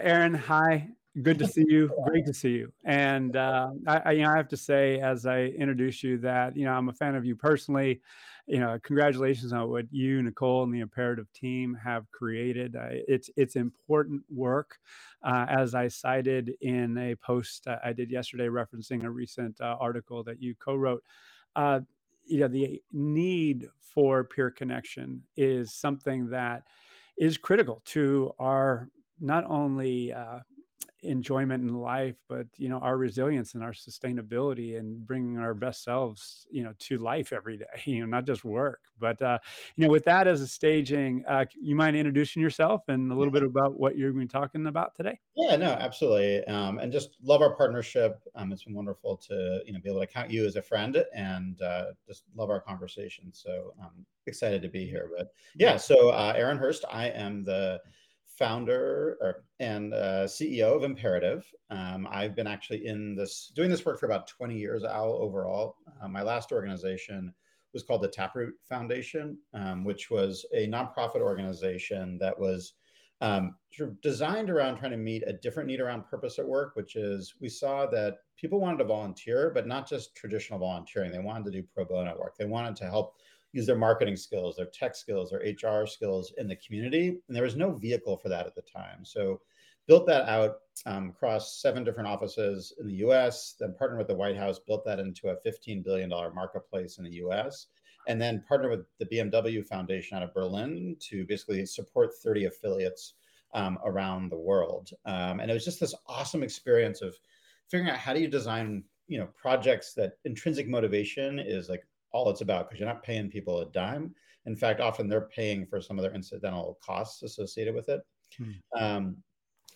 Aaron, hi. Good to see you. Great to see you. And uh, I, I, you know, I have to say, as I introduce you, that you know I'm a fan of you personally. You know, congratulations on what you, Nicole, and the Imperative team have created. Uh, it's it's important work, uh, as I cited in a post I did yesterday referencing a recent uh, article that you co-wrote. Uh, you know, the need for peer connection is something that is critical to our not only uh, enjoyment in life but you know our resilience and our sustainability and bringing our best selves you know to life every day you know not just work. But uh you know with that as a staging uh you mind introducing yourself and a little bit about what you're going to be talking about today? Yeah no absolutely. Um and just love our partnership. Um it's been wonderful to you know be able to count you as a friend and uh just love our conversation. So i'm excited to be here. But yeah so uh aaron hurst i am the founder or, and uh, CEO of Imperative. Um, I've been actually in this doing this work for about 20 years Al overall. Uh, my last organization was called the Taproot Foundation, um, which was a nonprofit organization that was um, sort of designed around trying to meet a different need around purpose at work, which is we saw that people wanted to volunteer, but not just traditional volunteering. They wanted to do pro bono work. They wanted to help use their marketing skills, their tech skills, their HR skills in the community. And there was no vehicle for that at the time. So built that out um, across seven different offices in the US, then partnered with the White House, built that into a $15 billion marketplace in the US, and then partnered with the BMW Foundation out of Berlin to basically support 30 affiliates um, around the world. Um, and it was just this awesome experience of figuring out how do you design you know projects that intrinsic motivation is like all it's about because you're not paying people a dime. In fact, often they're paying for some of their incidental costs associated with it. Hmm. Um,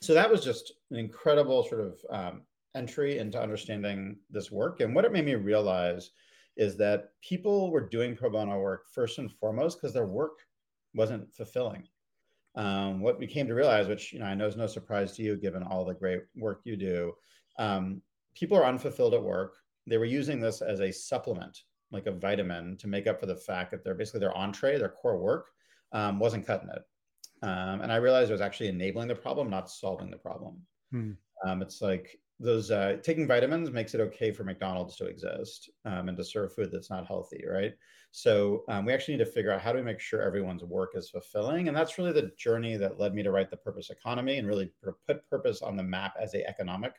so that was just an incredible sort of um, entry into understanding this work. And what it made me realize is that people were doing pro bono work first and foremost because their work wasn't fulfilling. Um, what we came to realize, which you know I know is no surprise to you, given all the great work you do, um, people are unfulfilled at work. They were using this as a supplement like a vitamin to make up for the fact that they're basically their entree, their core work, um, wasn't cutting it. Um, and I realized it was actually enabling the problem, not solving the problem. Hmm. Um, it's like those uh, taking vitamins makes it okay for McDonald's to exist um, and to serve food that's not healthy, right? So um, we actually need to figure out how do we make sure everyone's work is fulfilling, and that's really the journey that led me to write the Purpose Economy and really put purpose on the map as a economic.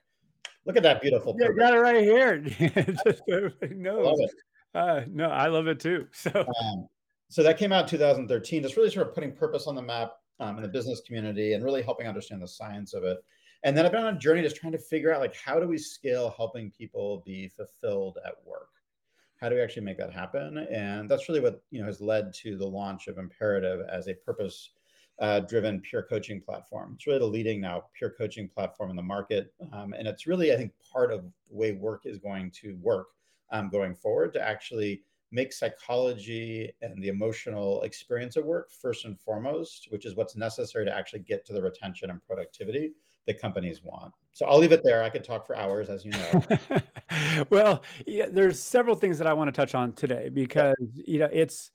Look at that beautiful. Yeah, got it right here. Just everybody knows. Uh, no, I love it too. So, um, so that came out in 2013. It's really sort of putting purpose on the map um, in the business community and really helping understand the science of it. And then I've been on a journey just trying to figure out like how do we scale helping people be fulfilled at work? How do we actually make that happen? And that's really what you know has led to the launch of Imperative as a purpose uh, driven peer coaching platform. It's really the leading now peer coaching platform in the market. Um, and it's really, I think, part of the way work is going to work um, going forward to actually make psychology and the emotional experience of work first and foremost, which is what's necessary to actually get to the retention and productivity that companies want. So I'll leave it there. I could talk for hours, as you know. well, yeah, there's several things that I want to touch on today because yeah. you know it's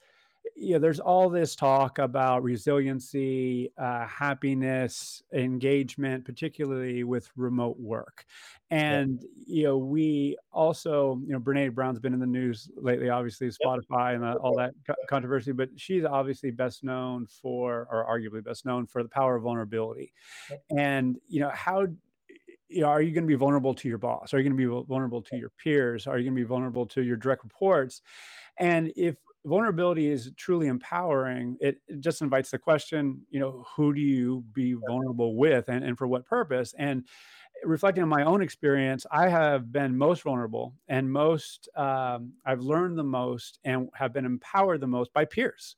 you know, there's all this talk about resiliency, uh, happiness, engagement, particularly with remote work. And, yeah. you know, we also, you know, Brene Brown's been in the news lately, obviously, Spotify and uh, all that co- controversy, but she's obviously best known for, or arguably best known for the power of vulnerability. And, you know, how, you know, are you going to be vulnerable to your boss? Are you going to be vulnerable to your peers? Are you going to be vulnerable to your direct reports? And if vulnerability is truly empowering, it, it, just invites the question, you know, who do you be vulnerable with and, and for what purpose? And reflecting on my own experience, I have been most vulnerable and most, um, I've learned the most and have been empowered the most by peers.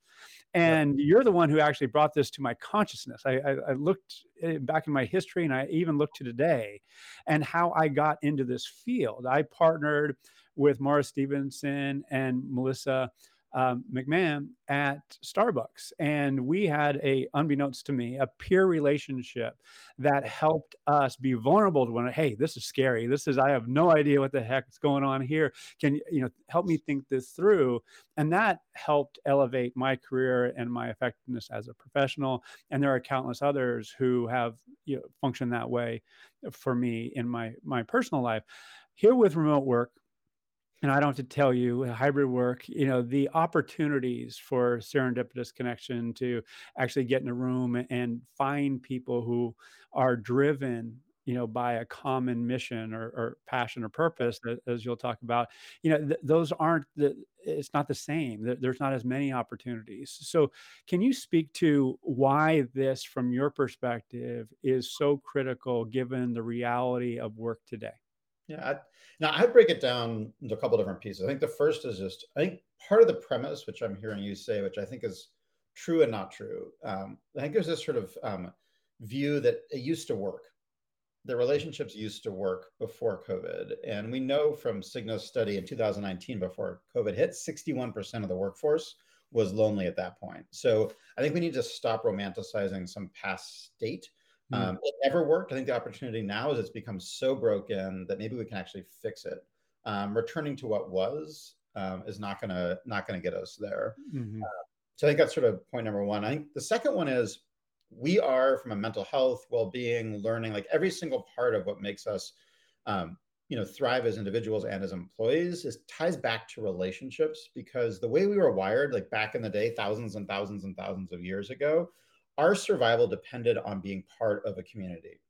And yeah. you're the one who actually brought this to my consciousness. I, I, I looked eh, back in my history and I even looked to today and how I got into this field. I partnered with mara Stevenson and Melissa um, McMahon at Starbucks, and we had a, unbeknownst to me, a peer relationship that helped us be vulnerable to one. Hey, this is scary. This is I have no idea what the heck is going on here. Can you know help me think this through? And that helped elevate my career and my effectiveness as a professional. And there are countless others who have you know, functioned that way for me in my my personal life. Here with remote work, and I don't have to tell you, uh, hybrid work, you know, the opportunities for serendipitous connection to actually get in a room and find people who are driven, you know, by a common mission or, or passion or purpose, as you'll talk about, you know, th- those aren't the, it's not the same. There's not as many opportunities. So, can you speak to why this, from your perspective, is so critical given the reality of work today? Yeah. I, now I break it down into a couple different pieces. I think the first is just I think part of the premise, which I'm hearing you say, which I think is true and not true. Um, I think there's this sort of um, view that it used to work. The relationships used to work before COVID, and we know from Cigna's study in 2019, before COVID hit, 61% of the workforce was lonely at that point. So I think we need to stop romanticizing some past state Mm. Um, it never worked. I think the opportunity now is it's become so broken that maybe we can actually fix it. Um, returning to what was um, is not gonna not gonna get us there. Mm-hmm. Uh, so I think that's sort of point number one. I think the second one is we are from a mental health, well-being, learning, like every single part of what makes us, um, you know, thrive as individuals and as employees is ties back to relationships because the way we were wired, like back in the day, thousands and thousands and thousands of years ago, our survival depended on being part of a community.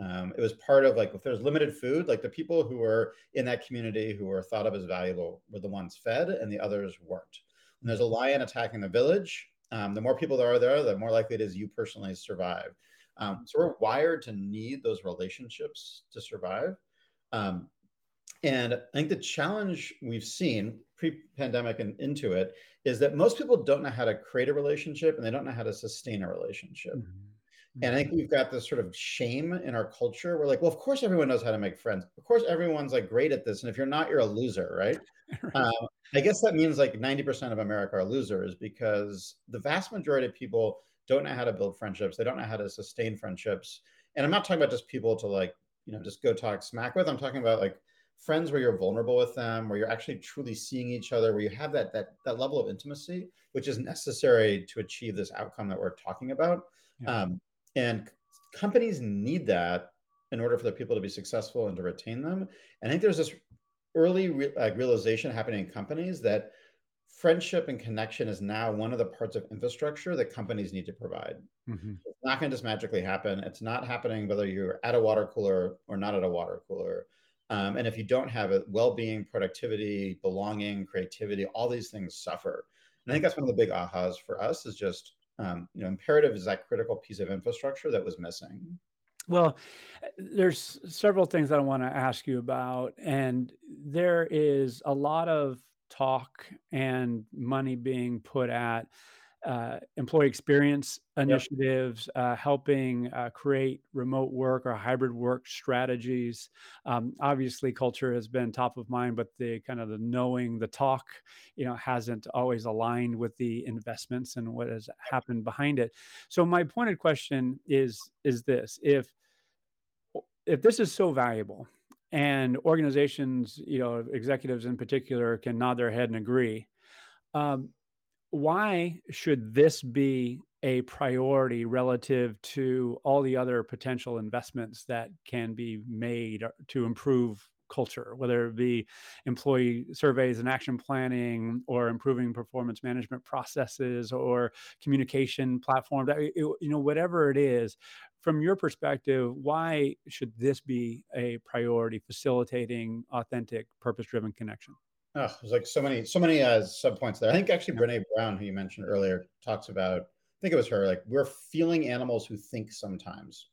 Um, it was part of like if there's limited food, like the people who were in that community who were thought of as valuable were the ones fed, and the others weren't. When there's a lion attacking the village, um, the more people there are there, the more likely it is you personally survive. Um, so we're wired to need those relationships to survive. Um, and I think the challenge we've seen pre-pandemic and into it is that most people don't know how to create a relationship and they don't know how to sustain a relationship. Mm-hmm. And I think we've got this sort of shame in our culture. We're like, well, of course everyone knows how to make friends. Of course everyone's like great at this. And if you're not, you're a loser, right? right. Um, I guess that means like 90% of America are losers because the vast majority of people don't know how to build friendships. They don't know how to sustain friendships. And I'm not talking about just people to like, you know, just go talk smack with. I'm talking about like friends where you're vulnerable with them, where you're actually truly seeing each other, where you have that that that level of intimacy, which is necessary to achieve this outcome that we're talking about. Yeah. Um, and companies need that in order for the people to be successful and to retain them. And I think there's this early re- uh, realization happening in companies that friendship and connection is now one of the parts of infrastructure that companies need to provide. Mm-hmm. It's not going to just magically happen. It's not happening whether you're at a water cooler or not at a water cooler. Um, and if you don't have it, well-being, productivity, belonging, creativity, all these things suffer. And I think that's one of the big ahas for us is just, um, you know, imperative is that critical piece of infrastructure that was missing. Well, there's several things I want to ask you about, and there is a lot of talk and money being put at uh, employee experience initiatives, yep. uh, helping uh, create remote work or hybrid work strategies. Um, obviously, culture has been top of mind, but the kind of the knowing, the talk, you know, hasn't always aligned with the investments and what has happened behind it. So, my pointed question is is this: if if this is so valuable, and organizations, you know, executives in particular, can nod their head and agree. Um, why should this be a priority relative to all the other potential investments that can be made to improve culture, whether it be employee surveys and action planning, or improving performance management processes, or communication platforms, you know, whatever it is. From your perspective, why should this be a priority facilitating authentic, purpose driven connection? Oh, there's like so many, so many uh, sub points there. I think actually Brene Brown, who you mentioned earlier, talks about. I think it was her. Like we're feeling animals who think sometimes.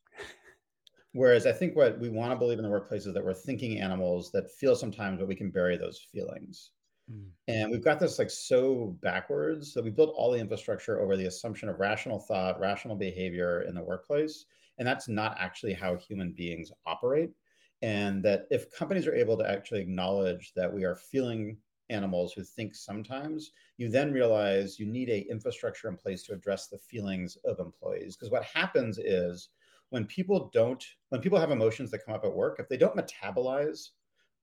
Whereas I think what we want to believe in the workplace is that we're thinking animals that feel sometimes, but we can bury those feelings. Mm. And we've got this like so backwards that we built all the infrastructure over the assumption of rational thought, rational behavior in the workplace. And that's not actually how human beings operate and that if companies are able to actually acknowledge that we are feeling animals who think sometimes, you then realize you need a infrastructure in place to address the feelings of employees. Because what happens is when people don't, when people have emotions that come up at work, if they don't metabolize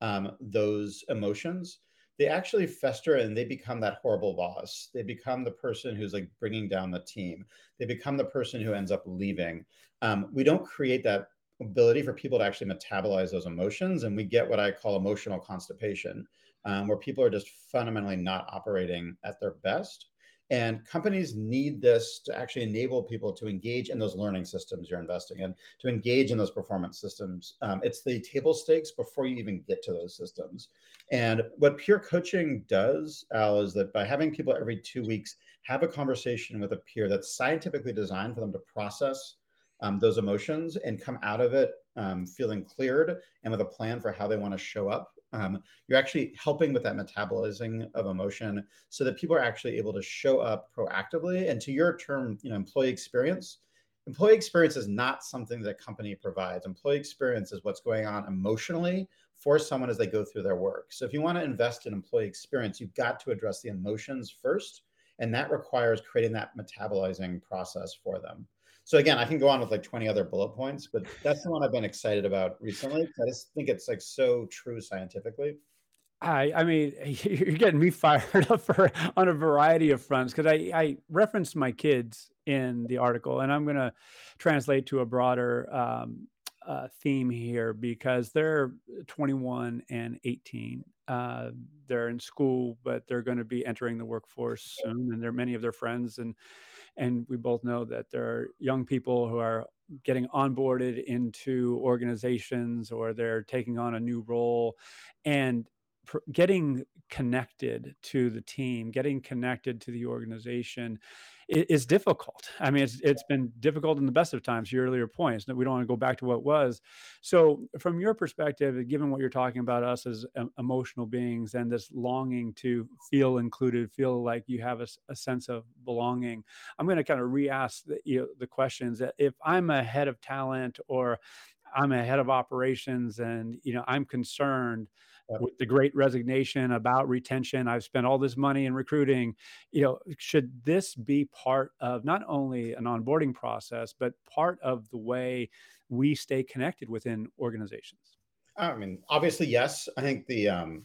um, those emotions, they actually fester and they become that horrible boss. They become the person who's like bringing down the team. They become the person who ends up leaving. Um, we don't create that ability for people to actually metabolize those emotions. And we get what I call emotional constipation, um, where people are just fundamentally not operating at their best. And companies need this to actually enable people to engage in those learning systems you're investing in, to engage in those performance systems. Um, it's the table stakes before you even get to those systems. And what peer coaching does, Al, is that by having people every two weeks have a conversation with a peer that's scientifically designed for them to process um, those emotions and come out of it um, feeling cleared and with a plan for how they want to show up. Um, you're actually helping with that metabolizing of emotion so that people are actually able to show up proactively. And to your term you know employee experience employee experience is not something that a company provides. Employee experience is what's going on emotionally for someone as they go through their work. So if you want to invest in employee experience you've got to address the emotions first and that requires creating that metabolizing process for them so again, I can go on with like 20 other bullet points, but that's the one I've been excited about recently. I just think it's like so true scientifically. I, I mean, you're getting me fired up for on a variety of fronts because I, I referenced my kids in the article, and I'm going to translate to a broader um, uh, theme here because they're 21 and 18. Uh, they're in school, but they're going to be entering the workforce soon, and there are many of their friends and and we both know that there are young people who are getting onboarded into organizations or they're taking on a new role. And pr- getting connected to the team getting connected to the organization is difficult. I mean, it's it's been difficult in the best of times. Your earlier points that we don't want to go back to what was. So, from your perspective, given what you're talking about us as emotional beings and this longing to feel included, feel like you have a, a sense of belonging, I'm going to kind of re-ask the, you know, the questions that if I'm a head of talent or I'm a head of operations and you know I'm concerned with the great resignation about retention i've spent all this money in recruiting you know should this be part of not only an onboarding process but part of the way we stay connected within organizations? I mean obviously yes. I think the um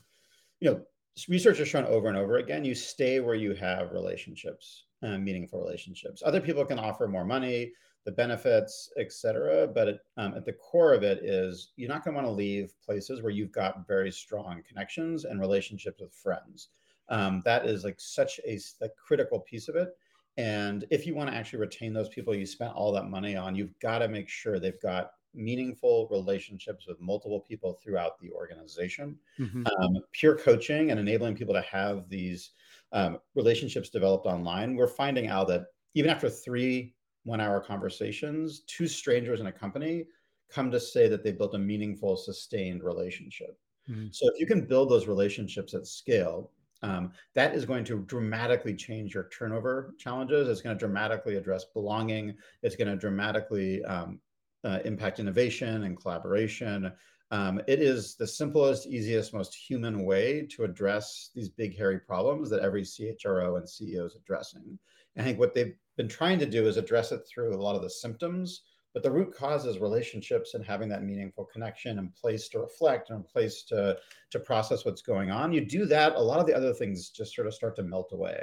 you know research has shown over and over again you stay where you have relationships uh, meaningful relationships. Other people can offer more money the benefits, et cetera. But it, um, at the core of it is you're not going to want to leave places where you've got very strong connections and relationships with friends. Um, that is like such a, critical piece of it. And if you want to actually retain those people you spent all that money on, you've got to make sure they've got meaningful relationships with multiple people throughout the organization. Mm-hmm. Um, peer coaching and enabling people to have these um, relationships developed online. We're finding out that even after three one hour conversations, two strangers in a company come to say that they built a meaningful, sustained relationship. Mm-hmm. So if you can build those relationships at scale, um, that is going to dramatically change your turnover challenges. It's going to dramatically address belonging. It's going to dramatically um, uh, impact innovation and collaboration. Um, it is the simplest, easiest, most human way to address these big, hairy problems that every CHRO and CEO is addressing. I think what they've been trying to do is address it through a lot of the symptoms, but the root cause is relationships and having that meaningful connection and place to reflect and place to to process what's going on. You do that, a lot of the other things just sort of start to melt away.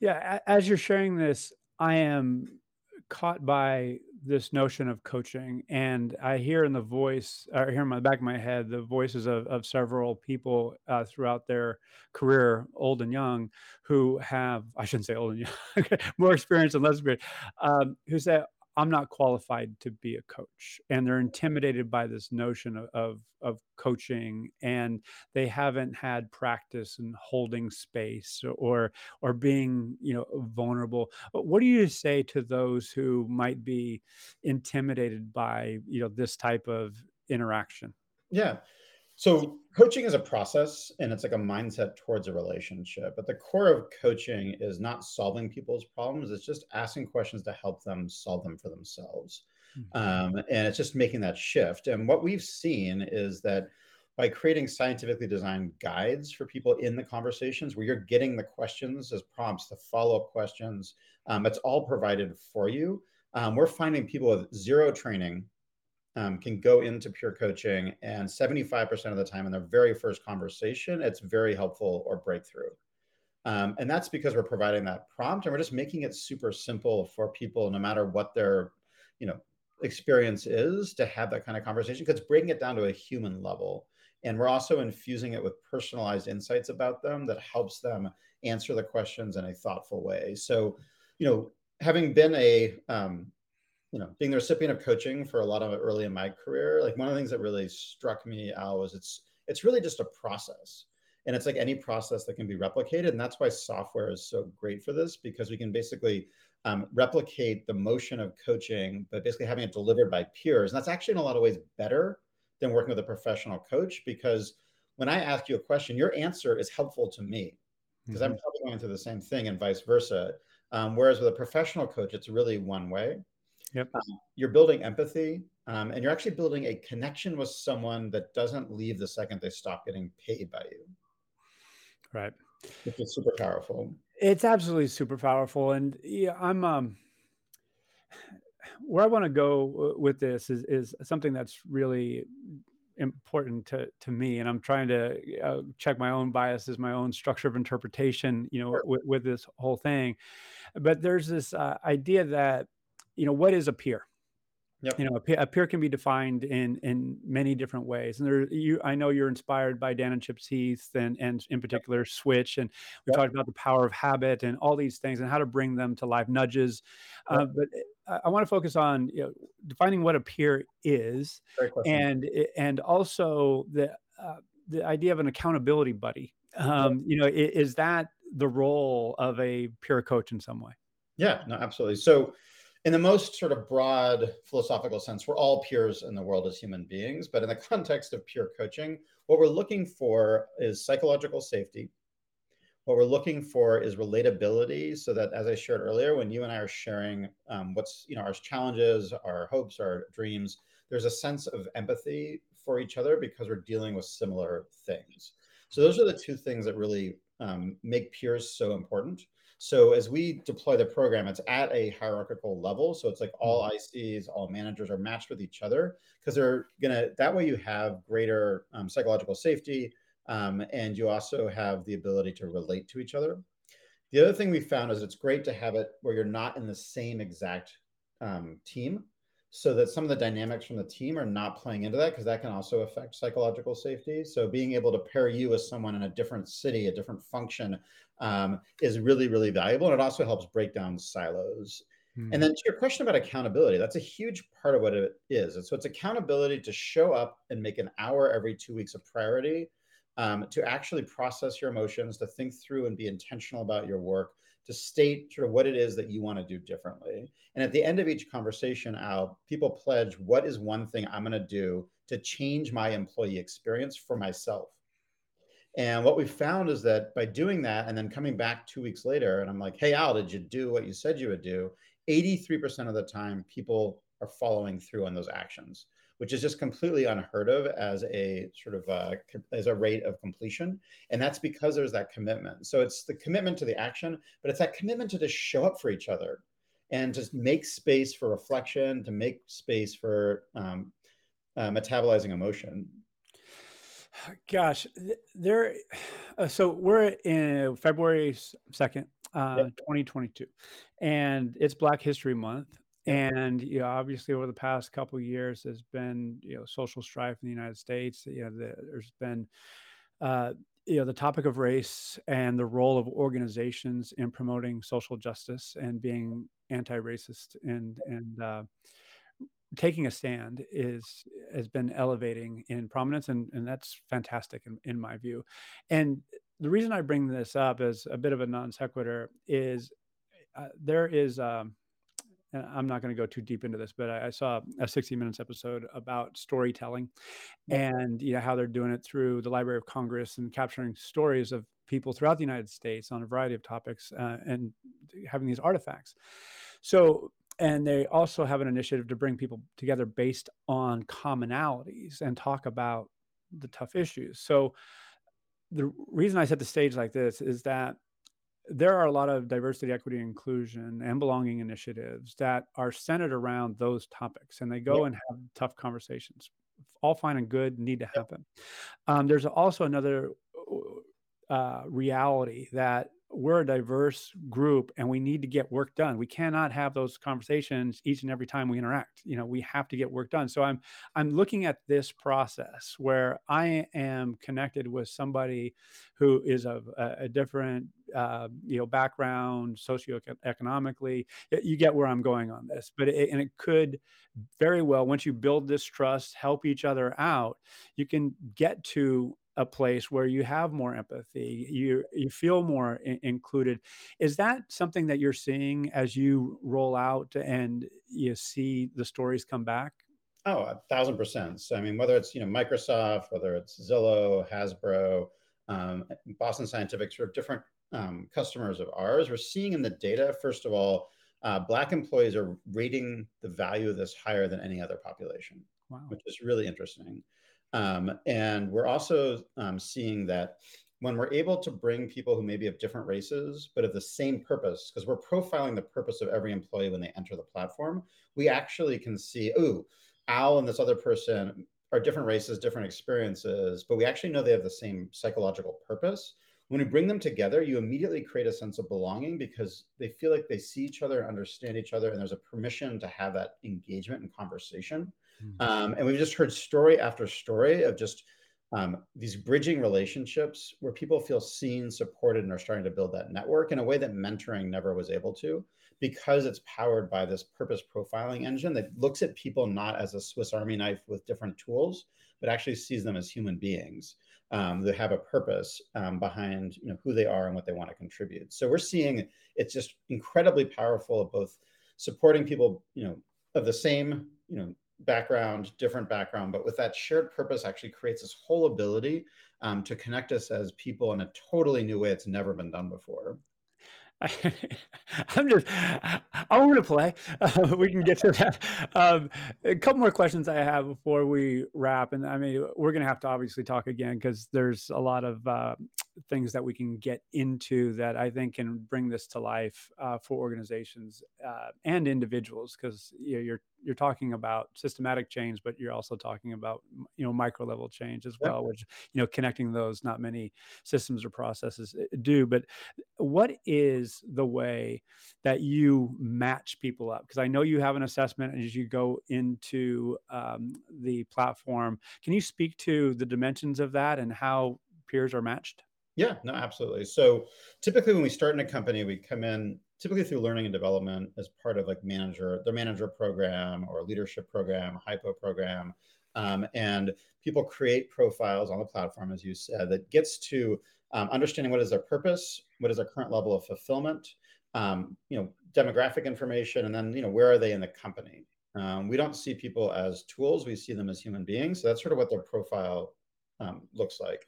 Yeah, as you're sharing this, I am caught by this notion of coaching and i hear in the voice or hear in the back of my head the voices of, of several people uh, throughout their career old and young who have i shouldn't say old and young more experience and less experience um, who say I'm not qualified to be a coach. And they're intimidated by this notion of, of, of, coaching and they haven't had practice in holding space or or being, you know, vulnerable. What do you say to those who might be intimidated by, you know, this type of interaction? Yeah. So coaching is a process and it's like a mindset towards a relationship. But the core of coaching is not solving people's problems, it's just asking questions to help them solve them for themselves. Mm-hmm. Um, and it's just making that shift. And what we've seen is that by creating scientifically designed guides for people in the conversations where you're getting the questions as prompts, the follow up questions. Um, it's all provided for you. Um, we're finding people with zero training um, can go into peer coaching, and 75% of the time in their very first conversation, it's very helpful or breakthrough. Um, and that's because we're providing that prompt and we're just making it super simple for people, no matter what their, you know, experience is, to have that kind of conversation. Because breaking it down to a human level, and we're also infusing it with personalized insights about them that helps them answer the questions in a thoughtful way. So, you know, having been a um, you know, being the recipient of coaching for a lot of it early in my career, like one of the things that really struck me out was it's it's really just a process. And it's like any process that can be replicated. And that's why software is so great for this because we can basically um, replicate the motion of coaching, but basically having it delivered by peers. And that's actually in a lot of ways better than working with a professional coach because when I ask you a question, your answer is helpful to me because mm-hmm. I'm probably going through the same thing and vice versa. Um, whereas with a professional coach, it's really one way. Yep. Um, you're building empathy um, and you're actually building a connection with someone that doesn't leave the second they stop getting paid by you. Right. Which is super powerful. It's absolutely super powerful. And yeah, I'm, um, where I want to go with this is, is something that's really important to, to me. And I'm trying to uh, check my own biases, my own structure of interpretation, you know, sure. with, with, this whole thing. But there's this uh, idea that you know, what is a peer? Yep. You know, a peer, a peer, can be defined in in many different ways. And there, you, I know you're inspired by Dan and Chips Heath, and and in particular yep. Switch, and we yep. talked about the power of habit and all these things, and how to bring them to life, nudges. Uh, but I, I want to focus on you know, defining what a peer is, and and also the uh, the idea of an accountability buddy. Um, you know, is, is that the role of a peer coach in some way? Yeah, no, absolutely. So in the most sort of broad philosophical sense, we're all peers in the world as human beings. But in the context of peer coaching, what we're looking for is psychological safety. What we're looking for is relatability, so that as I shared earlier, when you and I are sharing um, what's you know our challenges, our hopes, our dreams, there's a sense of empathy for each other because we're dealing with similar things. So those are the two things that really um, make peers so important. So as we deploy the program, it's at a hierarchical level. So it's like all mm-hmm. ICs, all managers are matched with each other because they're gonna. That way, you have greater um, psychological safety, um, and you also have the ability to relate to each other. The other thing we found is it's great to have it where you're not in the same exact um, team so that some of the dynamics from the team are not playing into that because that can also affect psychological safety. So being able to pair you with someone in a different city, a different function, um, is really really valuable, and it also helps break down silos. Hmm. And then to your question about accountability, that's a huge part of what it is. And so it's accountability to show up and make an hour every two weeks a priority, um, to actually process your emotions, to think through and be intentional about your work, to state sort of what it is that you want to do differently. And at the end of each conversation, Al, people pledge what is one thing I'm going to do to change my employee experience for myself. And what we found is that by doing that and then coming back two weeks later, and I'm like, hey, Al, did you do what you said you would do? 83% of the time, people are following through on those actions which is just completely unheard of as a sort of uh, as a rate of completion. And that's because there's that commitment. So it's the commitment to the action but it's that commitment to just show up for each other and just make space for reflection to make space for um, uh, metabolizing emotion. Gosh there uh, so we're in february 2nd uh, yep. 2022 and it's black history month and you know, obviously, over the past couple years, there's been you know social strife in the United States. You know, there's been uh, you know the topic of race and the role of organizations in promoting social justice and being anti-racist and and uh, taking a stand is has been elevating in prominence and and that's fantastic in, in my view and the reason i bring this up as a bit of a non sequitur is uh, there is um, I'm not going to go too deep into this, but I, I, saw a 60 Minutes episode about storytelling, and you know how they're doing it through the Library of Congress and capturing stories of people throughout the United States on a variety of topics uh, and having these artifacts. So, and they also have an initiative to bring people together based on commonalities and talk about the tough issues. So the reason I set the stage like this is that there are a lot of diversity, equity, inclusion, and belonging initiatives that are centered around those topics, and they go and have tough conversations. All fine and good, need to happen. Um, there's also another uh, reality that we're a diverse group and we need to get work done. We cannot have those conversations each and every time we interact. You know, we have to get work done. So I'm I'm looking at this process where I am connected with somebody who is of a, a different uh, you know background socioeconomically. You get where I'm going on this, but it, and it could very well once you build this trust, help each other out, you can get to a place where you have more empathy, you you feel more in- included. Is that something that you're seeing as you roll out and you see the stories come back? Oh, a thousand percent. So I mean, whether it's you know Microsoft, whether it's Zillow, Hasbro, um, Boston Scientific, sort of different um, customers of ours, we're seeing in the data. First of all, uh, Black employees are rating the value of this higher than any other population, Wow. which is really interesting. Um, and we're also um, seeing that when we're able to bring people who maybe have different races, but of the same purpose, because we're profiling the purpose of every employee when they enter the platform, we actually can see, oh, Al and this other person are different races, different experiences, but we actually know they have the same psychological purpose. When we bring them together, you immediately create a sense of belonging because they feel like they see each other, understand each other, and there's a permission to have that engagement and conversation. Mm. Um, and we've just heard story after story of just um, these bridging relationships where people feel seen, supported, and are starting to build that network in a way that mentoring never was able to because it's powered by this purpose profiling engine that looks at people not as a Swiss Army knife with different tools, but actually sees them as human beings um, that have a purpose um, behind you know, who they are and what they want to contribute. So we're seeing it's just incredibly powerful of both supporting people, you know, of the same, you know, background, different background, but with that shared purpose actually creates this whole ability um, to connect us as people in a totally new way it's never been done before. I'm just, I want to play. Uh, we can get to that. Um, a couple more questions I have before we wrap. And I mean, we're going to have to obviously talk again because there's a lot of uh, things that we can get into that I think can bring this to life uh, for organizations uh, and individuals because you know, you're you're talking about systematic change, but you're also talking about you know micro level change as well, which you know connecting those not many systems or processes uh, do. But what is the way that you match people up? Because I know you have an assessment and as you go into um, the platform. Can you speak to the dimensions of that and how peers are matched? Yeah, no, absolutely. So typically when we start in a company, we come in typically through learning and development as part of like manager, their manager program or leadership program, HiPo program. Um, and people create profiles on the platform, as you said, that gets to um, understanding what is their purpose, what is their current level of fulfillment, um, you know, demographic information, and then, you know, where are they in the company? Um, we don't see people as tools, we see them as human beings. So that's sort of what their profile um, looks like.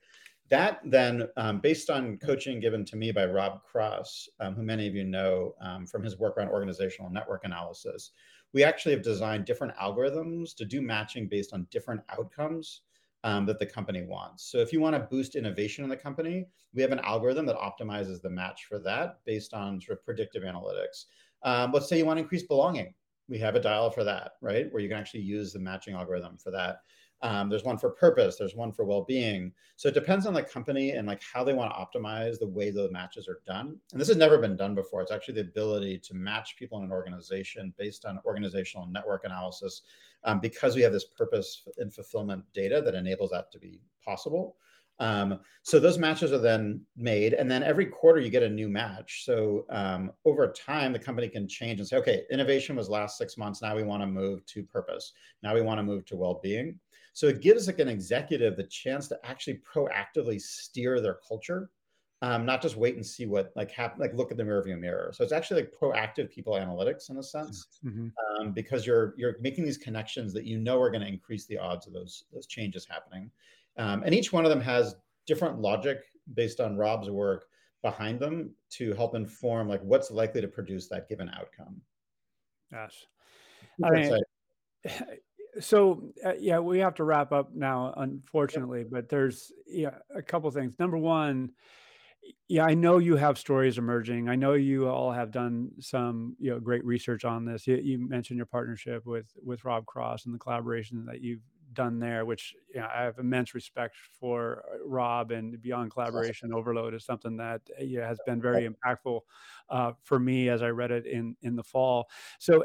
That then, um, based on coaching given to me by Rob Cross, um, who many of you know um, from his work around organizational network analysis, we actually have designed different algorithms to do matching based on different outcomes um, that the company wants. So if you want to boost innovation in the company, we have an algorithm that optimizes the match for that based on sort of predictive analytics. Um, let's say you want to increase belonging. We have a dial for that, right? Where you can actually use the matching algorithm for that. Um, there's one for purpose. There's one for well-being. So it depends on the company and like how they want to optimize the way the matches are done. And this has never been done before. It's actually the ability to match people in an organization based on organizational network analysis, um, because we have this purpose and fulfillment data that enables that to be possible. Um, so those matches are then made, and then every quarter you get a new match. So um, over time, the company can change and say, okay, innovation was last six months. Now we want to move to purpose. Now we want to move to well-being. So it gives like an executive the chance to actually proactively steer their culture, um, not just wait and see what like happen, like look at the rearview mirror. So it's actually like proactive people analytics in a sense, mm-hmm. um, because you're you're making these connections that you know are going to increase the odds of those those changes happening, um, and each one of them has different logic based on Rob's work behind them to help inform like what's likely to produce that given outcome. Gosh, I mean, so uh, yeah, we have to wrap up now, unfortunately. But there's yeah a couple things. Number one, yeah, I know you have stories emerging. I know you all have done some, you know, great research on this. You, you mentioned your partnership with with Rob Cross and the collaboration that you've done there, which you know, I have immense respect for uh, Rob and Beyond Collaboration Overload is something that uh, yeah, has been very impactful uh, for me as I read it in in the fall. So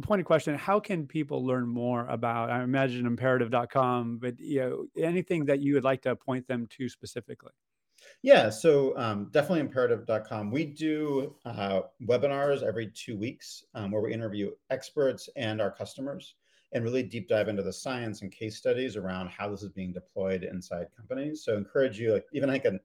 pointed question how can people learn more about i imagine imperative.com but you know anything that you would like to point them to specifically yeah, so um, definitely imperative.com. We do uh, webinars every two weeks um, where we interview experts and our customers and really deep dive into the science and case studies around how this is being deployed inside companies. So encourage you, like even like an,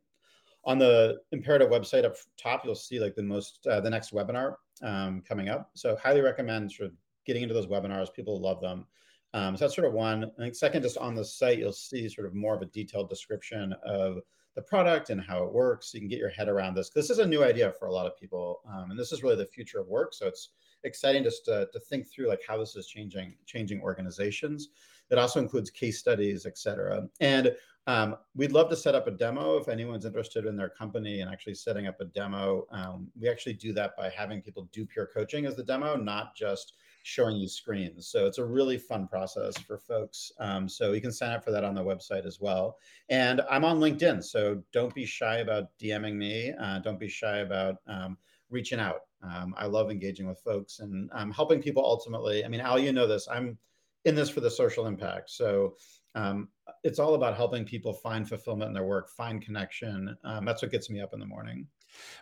on the Imperative website up top, you'll see like the most uh, the next webinar um, coming up. So highly recommend sort of getting into those webinars. People love them. Um, so that's sort of one. I think second, just on the site, you'll see sort of more of a detailed description of the product and how it works. You can get your head around this. This is a new idea for a lot of people, um, and this is really the future of work. So it's exciting just to, to think through like how this is changing changing organizations. It also includes case studies, et cetera. And um, we'd love to set up a demo if anyone's interested in their company and actually setting up a demo. Um, we actually do that by having people do peer coaching as the demo, not just showing you screens. So it's a really fun process for folks. Um, so you can sign up for that on the website as well. And I'm on LinkedIn, so don't be shy about DMing me. Uh, don't be shy about um, reaching out. Um, I love engaging with folks and um, helping people ultimately. I mean, Al, you know this. I'm in this for the social impact. So um, it's all about helping people find fulfillment in their work, find connection. Um, that's what gets me up in the morning.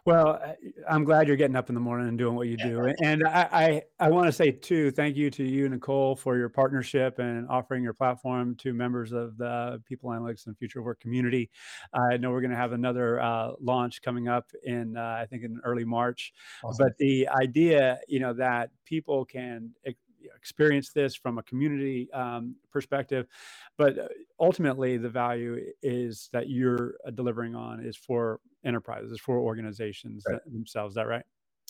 Well, I'm glad you're getting up in the morning and doing what you do. And I, I, I want to say too, thank you to you, Nicole, for your partnership and offering your platform to members of the People Analytics and Future Work community. I know we're going to have another uh, launch coming up in, uh, I think, in early March. Awesome. But the idea, you know, that people can experience this from a community um, perspective. But uh, ultimately, the value is that you're uh, delivering on is for enterprises, for organizations right. themselves. Is that right?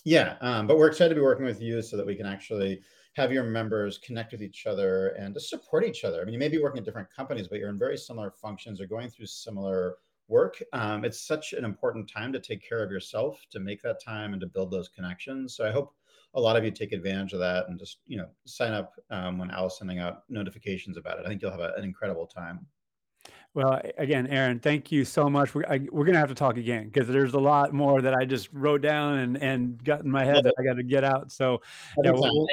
Yeah, um, but we're excited to be working with you so that we can actually have your members connect with each other and to support each other. I mean, you may be working at different companies, but you're in very similar functions or going through similar work. Um, it's such an important time to take care of yourself, to make that time and to build those connections. So I hope a lot of you take advantage of that and just you know sign up um, when Al's sending out notifications about it. I think you'll have a, an incredible time. Well, again, Aaron, thank you so much. We're, I, we're going to have to talk again because there's a lot more that I just wrote down and, and got in my head that I got to get out. So, yeah, we'll,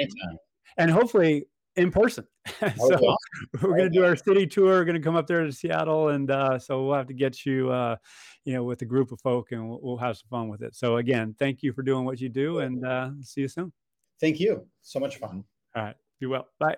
and hopefully in person. so we're going to do our city tour. We're going to come up there to Seattle, and uh, so we'll have to get you, uh, you know, with a group of folk, and we'll, we'll, have some fun with it. So again, thank you for doing what you do, and uh, see you soon. Thank you. So much fun. All right. Be well. Bye.